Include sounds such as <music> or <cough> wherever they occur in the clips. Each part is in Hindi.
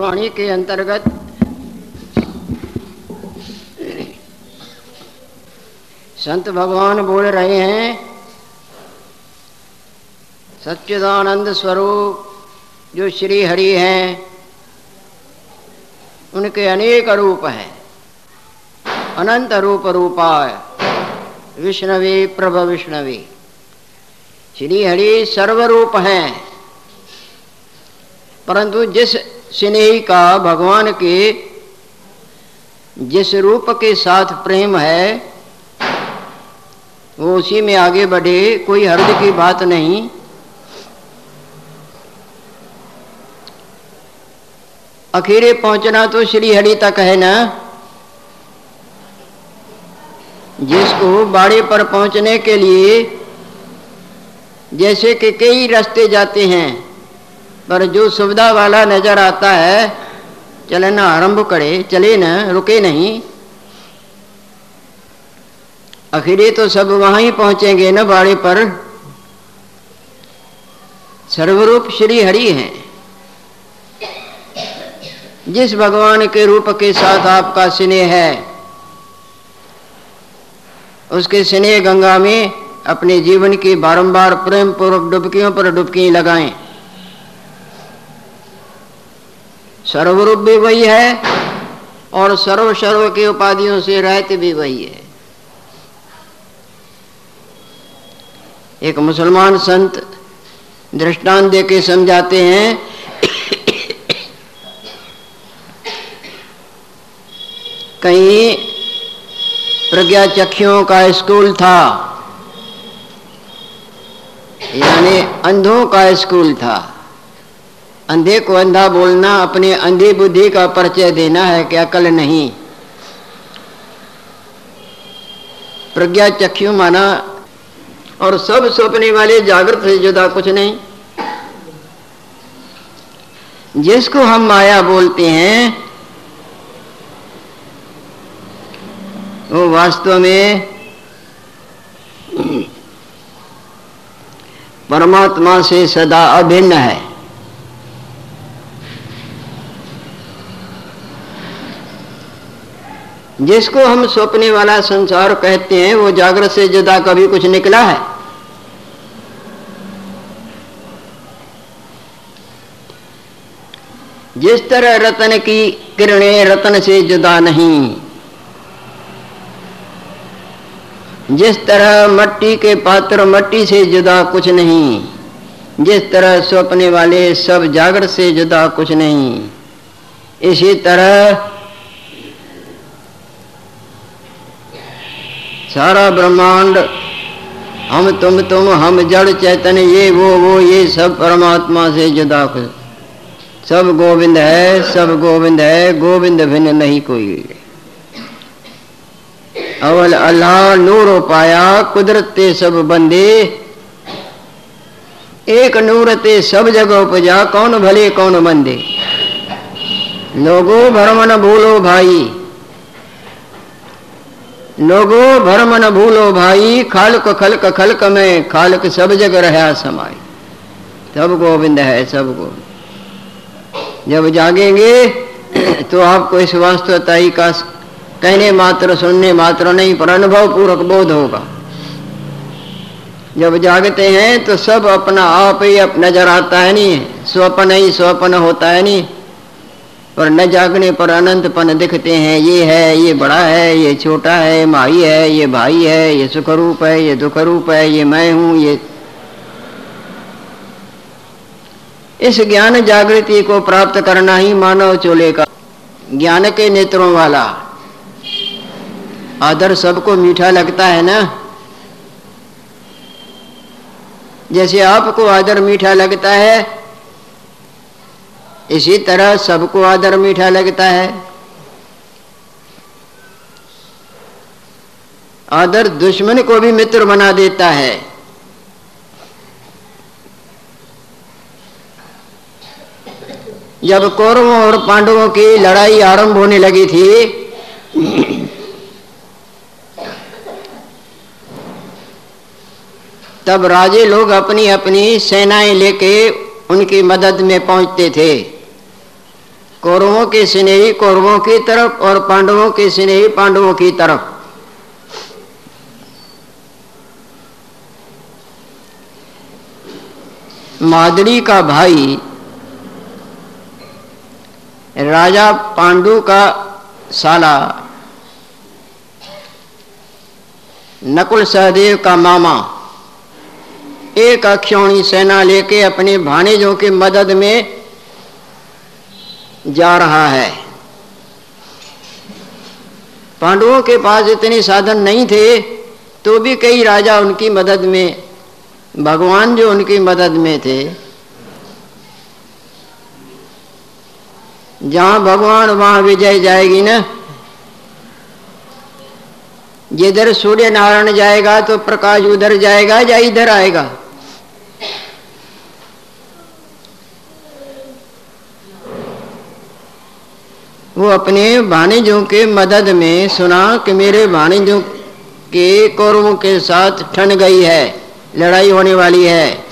वाणी के अंतर्गत संत भगवान बोल रहे हैं, सच्चिदानंद स्वरूप जो श्री हरि हैं, उनके अनेक रूप हैं। अनंत रूप रूपाय, विष्णवी, प्रभ विष्णवी। श्री हरि सर्वरूप हैं। परंतु जिस स्नेही का भगवान के जिस रूप के साथ प्रेम है, वो उसी में आगे बढ़े, कोई हर्ज की बात नहीं। अखीरे पहुँचना तो श्री हरि तक है ना? जिसको बाड़े पर पहुँचने के लिए, जैसे कि कई रास्ते जाते हैं पर जो सुविधा वाला नज़र आता है, चले ना, आरंभ करे, चले ना, रुके नहीं। अखिरे तो सब वहाँ ही पहुँचेंगे न बाड़े पर। सर्वरूप श्री हरि हैं। जिस भगवान के रूप के साथ आपका स्नेह है, उसके स्नेह गंगा में अपने जीवन की बारंबार प्रेम पूर्वक डुबकियों पर डुबकी लगाएँ। सर्वरूप भी वही है और सर्व सर्व की उपाधियों से रहते भी वही है। एक मुसलमान संत दृष्टांत दे के समझाते हैं, कहीं प्रज्ञा चक्षुओं का स्कूल था, यानी अंधों का स्कूल था। अंधे को अंधा बोलना, अपने अंधी बुद्धि का परिचय देना है कि अकल नहीं। प्रज्ञा चक्षु माना, और सब सोपने वाले जागृत से जुदा कुछ नहीं। जिसको हम माया बोलते हैं, वो वास्तव में परमात्मा से सदा अभिन्न है। जिसको हम सपने वाला संसार कहते हैं, वो जागृत से जुदा कभी कुछ निकला है। जिस तरह रतन की किरणें रतन से जुदा नहीं, जिस तरह मट्टी के पात्र मट्टी से जुदा कुछ नहीं, जिस तरह सपने वाले सब जागृत से जुदा कुछ नहीं, इसी तरह सारा ब्रह्मांड, हम तुम तुम, हम जड़ चैतन्य, ये, वो वो, ये सब परमात्मा से जुदा कुछ सब गोविंद है, सब गोविंद है, गोविंद भिन्न नहीं कोई। अवल अल्लाह नूर पाया, कुदरत ते सब बंदे। एक नूर ते सब जगह उपजा, कौन भले, कौन बंदे लोगो भरम न भूलो भाई। लोगो भरम न भूलो भाई, खालक खलक खलक में, खालक सब जगह रहा समाई। सब गोविंद है, सब गोविंद। जब जागेंगे <clears throat> तो आपको इस वास्तवताई का कहने मात्र, सुनने मात्र नहीं, पर अनुभव पूर्वक बोध होगा। जब जागते हैं तो सब अपना आप ही अप नज़र आता है नहीं, स्वपन ही स्वपन होता है नहीं। पर न जागने पर अनंतपन दिखते हैं। ये है, ये बड़ा है, ये छोटा है माई है, ये भाई है, ये सुख रूप है, ये दुख रूप है, ये मैं हूँ, ये इस ज्ञान जागृति को प्राप्त करना ही मानव चोले का ज्ञान के नेत्रों वाला। आदर सबको मीठा लगता है ना? जैसे आपको आदर मीठा लगता है इसी तरह सबको आदर मीठा लगता है। आदर दुश्मन को भी मित्र बना देता है। जब कौरवों और पांडवों की लड़ाई आरंभ होने लगी थी, तब राजे लोग अपनी अपनी सेनाएँ लेके उनकी मदद में पहुँचते थे। कौरवों के स्नेही कौरवों की तरफ़ और पांडवों के स्नेही पांडवों की तरफ़। मादरी का भाई, राजा पांडु का साला, नकुल सहदेव का मामा, एक अक्षौणी सेना लेके अपने भाणेजों की मदद में जा रहा है। पांडवों के पास इतने साधन नहीं थे तो भी कई राजा उनकी मदद में, भगवान जो उनकी मदद में थे। जहाँ भगवान, वहाँ विजय जाएगी ना। जिधर सूर्य नारायण जाएगा तो प्रकाश उधर जाएगा या इधर आएगा। वो अपने भाणिजों के मदद में सुना कि मेरे भाणिजों के कौरवों के साथ ठन गई है, लड़ाई होने वाली है।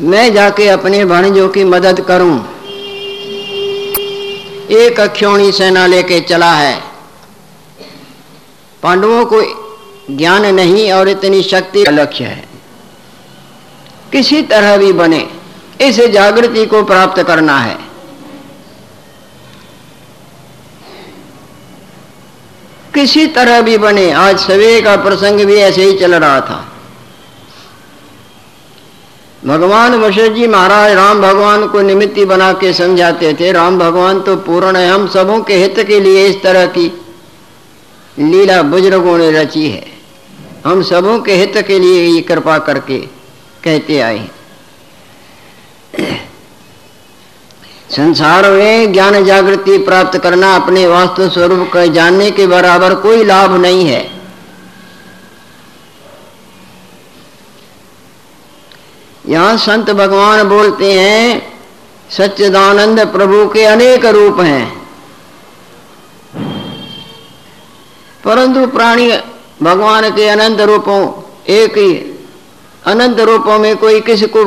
मैं जाके अपने भाणिजों की मदद करूँ। एक अक्षौणी सेना लेके चला है। पांडवों को ज्ञान नहीं और इतनी शक्ति लक्ष्य है। किसी तरह भी बने, इस जागृति को प्राप्त करना है। किसी तरह भी बने, आज सवेरे का प्रसंग भी ऐसे ही चल रहा था। भगवान वशिष्ठ जी महाराज राम भगवान को निमित्त बना के समझाते थे, राम भगवान तो पूर्ण है, हम सबों के हित के लिए इस तरह की लीला बुज़ुर्गों ने रची है। हम सबों के हित के लिए ये कृपा करके कहते आए संसार में ज्ञान जागृति प्राप्त करना अपने वास्तु स्वरूप को जानने के बराबर कोई लाभ नहीं है। यहाँ संत भगवान बोलते हैं, सच्चिदानंद प्रभु के अनेक रूप हैं। परंतु प्राणी भगवान के अनंत रूपों एक ही अनंत रूपों में कोई किस को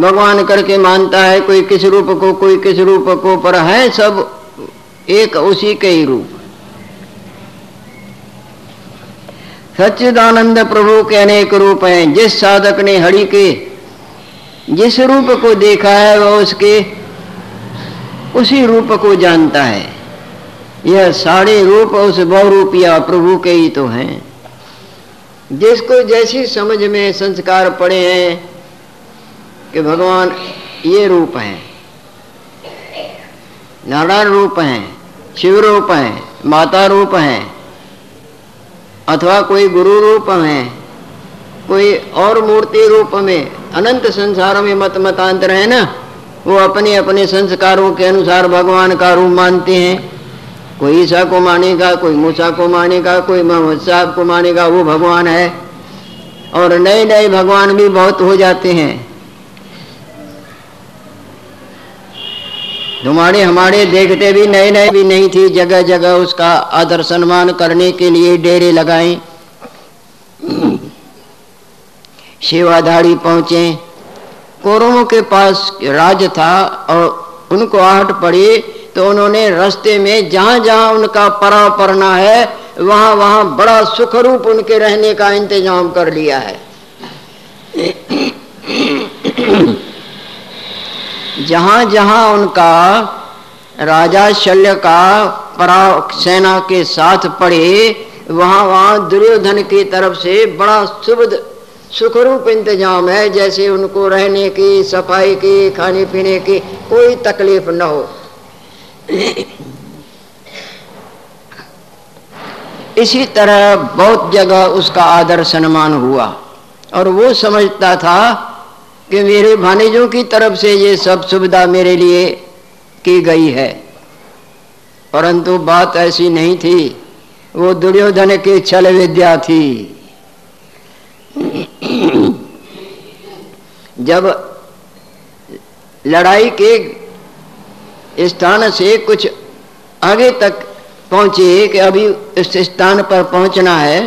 भगवान करके मानता है, कोई किस रूप को, कोई किस रूप को, पर है सब एक उसी के ही रूप। सच्चिदानंद प्रभु के अनेक रूप हैं, जिस साधक ने हरि के जिस रूप को देखा है, वह उसके उसी रूप को जानता है। यह सारे रूप उस बहुरूपिया प्रभु के ही तो हैं। जिसको जैसी समझ में संस्कार पड़े हैं कि भगवान ये रूप है, नारायण रूप है, शिव रूप है, माता रूप है, अथवा कोई गुरु रूप है, कोई और मूर्ति रूप में अनंत संसारों में मत मतांतर है ना, वो अपने अपने संस्कारों के अनुसार भगवान का रूप मानते हैं। कोई ईसा को मानेगा, कोई मूसा को मानेगा, कोई मोहम्मद साहब को मानेगा, वो भगवान है। और नए नए भगवान भी बहुत हो जाते हैं। तुम्हारे, हमारे देखते भी नए नए भी नहीं थी जगह जगह उसका आदर सम्मान करने के लिए डेरे लगाए। सेवाधारी पहुँचे। कौरवों के पास राज था और उनको आहट पड़ी तो उन्होंने रास्ते में जहाँ जहाँ उनका परा पड़ना है, वहाँ वहाँ बड़ा सुख रूप उनके रहने का इंतज़ाम कर लिया है। जहाँ जहाँ उनका राजा शल्य का परा सेना के साथ पड़े, वहाँ वहाँ दुर्योधन की तरफ़ से बड़ा शुभ सुखरूप इंतज़ाम है, जैसे उनको रहने की, सफ़ाई की, खाने पीने की कोई तकलीफ़ न हो। इसी तरह बहुत जगह उसका आदर सम्मान हुआ और वो समझता था कि मेरे भानेजों की तरफ़ से ये सब सुविधा मेरे लिए की गई है। परंतु बात ऐसी नहीं थी। वो दुर्योधन की छल विद्या थी। जब लड़ाई के स्थान से कुछ आगे तक पहुँचे कि अभी इस स्थान पर पहुँचना है,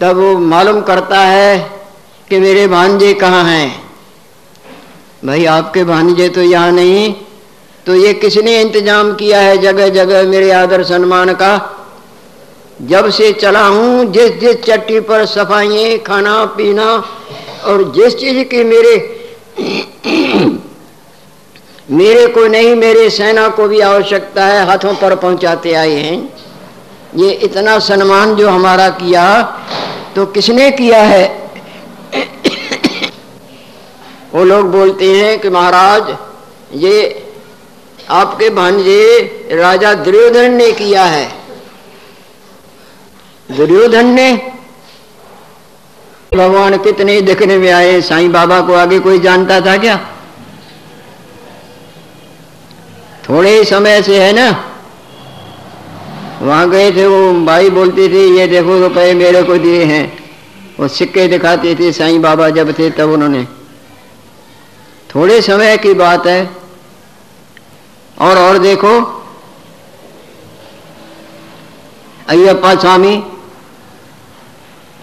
तब वो मालूम करता है कि मेरे भांजे कहाँ हैं। भाई, आपके भांजे तो यहाँ नहीं तो ये किसने इंतज़ाम किया है जगह जगह मेरे आदर सम्मान का? जब से चला हूँ जिस जिस चट्टी पर सफ़ाई खाना पीना और जिस चीज़ की मेरे मेरे को नहीं, मेरे सेना को भी आवश्यकता है, हाथों पर पहुंचाते आए हैं। ये इतना सम्मान जो हमारा किया तो किसने किया है? <coughs> वो लोग बोलते हैं कि महाराज, ये आपके भांजे राजा दुर्योधन ने किया है। दुर्योधन ने? भगवान कितने देखने में आए साईं बाबा को आगे कोई जानता था क्या? थोड़े ही समय से है ना? वहाँ गए थे वो भाई बोलती थी, ये देखो रुपए मेरे को दिए हैं। वो सिक्के दिखाते थे साईं बाबा जब थे तब उन्होंने। थोड़े समय की बात है। और और देखो। अयप्पा स्वामी,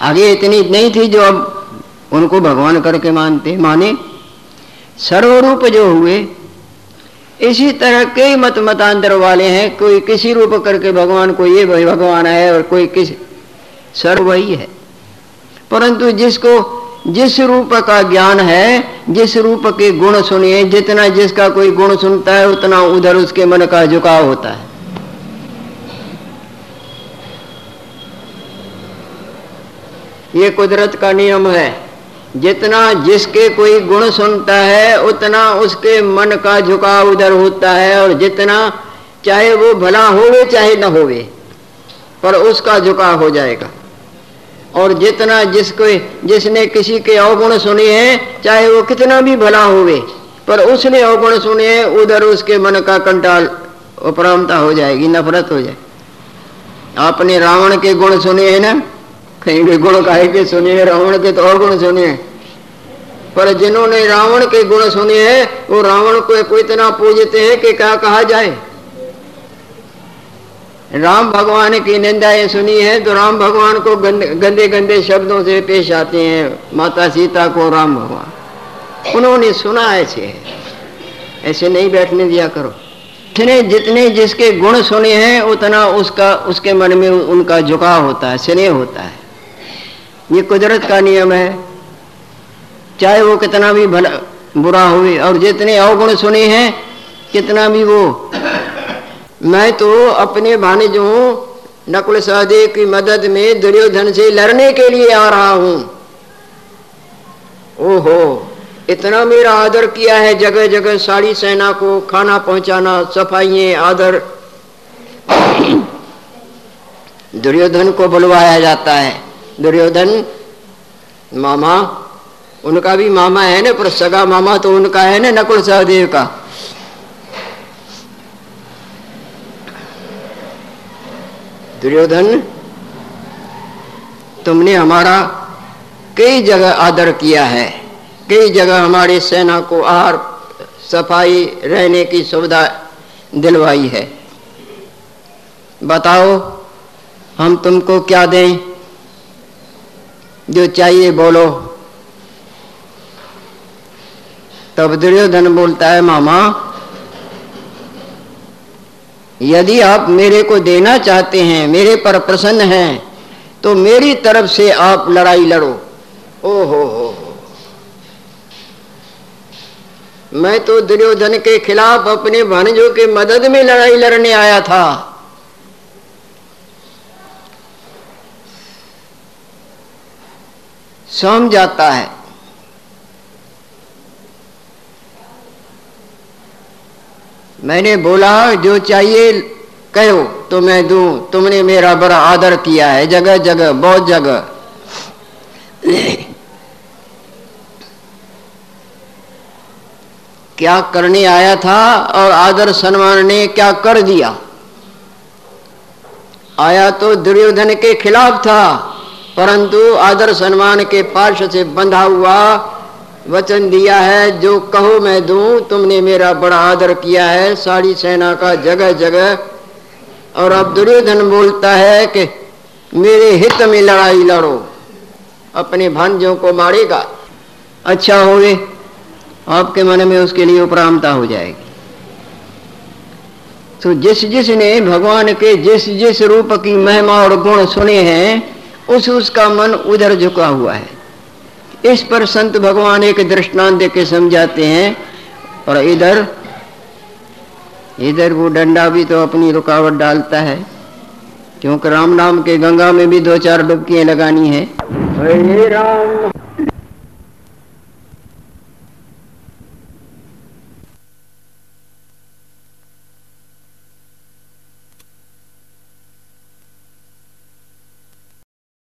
आगे इतनी नहीं थी जो अब उनको भगवान करके मानते, माने। सर्वरूप जो हुए इसी तरह कई मत मतांतर वाले हैं, कोई किसी रूप करके भगवान को ये भगवान है और कोई किस सर्व वही है। परंतु जिसको जिस रूप का ज्ञान है, जिस रूप के गुण सुनिए, जितना जिसका कोई गुण सुनता है, उतना उधर उसके मन का झुकाव होता है। ये कुदरत का नियम है। जितना जिसके कोई गुण सुनता है, उतना उसके मन का झुकाव उधर होता है, और जितना चाहे वो भला होवे चाहे न होवे, पर उसका झुकाव हो जाएगा। और जितना जिसको, जिसने किसी के अवगुण सुने हैं, चाहे वो कितना भी भला होवे, पर उसने अवगुण सुने हैं, उधर उसके मन का कंटाल उपरामता हो जाएगी, नफरत हो जाए आपने रावण के गुण सुने हैं ना? कहीं के गुण कहे के सुने रावण के तो और गुण सुने पर जिन्होंने रावण के गुण सुने हैं, वो रावण को इतना पूजते हैं कि क्या कहा जाए? राम भगवान की निंदाएँ सुनी है तो राम भगवान को गंदे गंदे शब्दों से पेश आते हैं, माता सीता को राम भगवान। उन्होंने सुना ऐसे है। ऐसे नहीं बैठने दिया करो। जितने जितने जिसके गुण सुने हैं, उतना उसका, उसके मन में उनका झुकाव होता है, स्नेह होता है। ये कुदरत का नियम है। चाहे वो कितना भी भला, बुरा हुए, और जितने अवगुण सुने हैं, कितना भी वो। मैं तो अपने भानिजों, नकुल सहदेव की मदद में दुर्योधन से लड़ने के लिए आ रहा हूँ। ओहो, इतना मेरा आदर किया है जगह जगह सारी सेना को, खाना पहुंचाना सफ़ाई आदर। दुर्योधन को बुलवाया जाता है। दुर्योधन, मामा, उनका भी मामा है ना, पर सगा मामा तो उनका है ना, नकुल सहदेव का? दुर्योधन, तुमने हमारा कई जगह आदर किया है। कई जगह हमारी सेना को आहार, सफ़ाई, रहने की सुविधा दिलवाई है। बताओ, हम तुमको क्या दें? जो चाहिए बोलो। तब दुर्योधन बोलता है, मामा, यदि आप मेरे को देना चाहते हैं, मेरे पर प्रसन्न हैं तो मेरी तरफ़ से आप लड़ाई लड़ो। ओ हो हो। मैं तो दुर्योधन के खिलाफ अपने भानजों के मदद में लड़ाई लड़ने आया था। सम जाता है। मैंने बोला, जो चाहिए कहो तो मैं दूँ। तुमने मेरा बड़ा आदर किया है, जगह जगह, बहुत जगह। क्या करने आया था और आदर सम्मान ने क्या कर दिया? आया तो दुर्योधन के खिलाफ था। परंतु आदर सम्मान के पार्श से बंधा हुआ वचन दिया है, जो कहो मैं दूँ, तुमने मेरा बड़ा आदर किया है। सारी सेना का जगह जगह। और अब दुर्योधन बोलता है कि, मेरे हित में लड़ाई लड़ो, अपने भांजों को मारेगा। अच्छा होवे, आपके मन में उसके लिए उपरामता हो जाएगी। तो जिस जिसने भगवान के जिस जिस रूप की महिमा और गुण सुने हैं उस उसका मन उधर झुका हुआ है। इस पर संत भगवान एक दृष्टांत के समझाते हैं और इधर इधर वो डंडा भी तो अपनी रुकावट डालता है। क्योंकि राम नाम के गंगा में भी दो चार डुबकियाँ लगानी है। राम।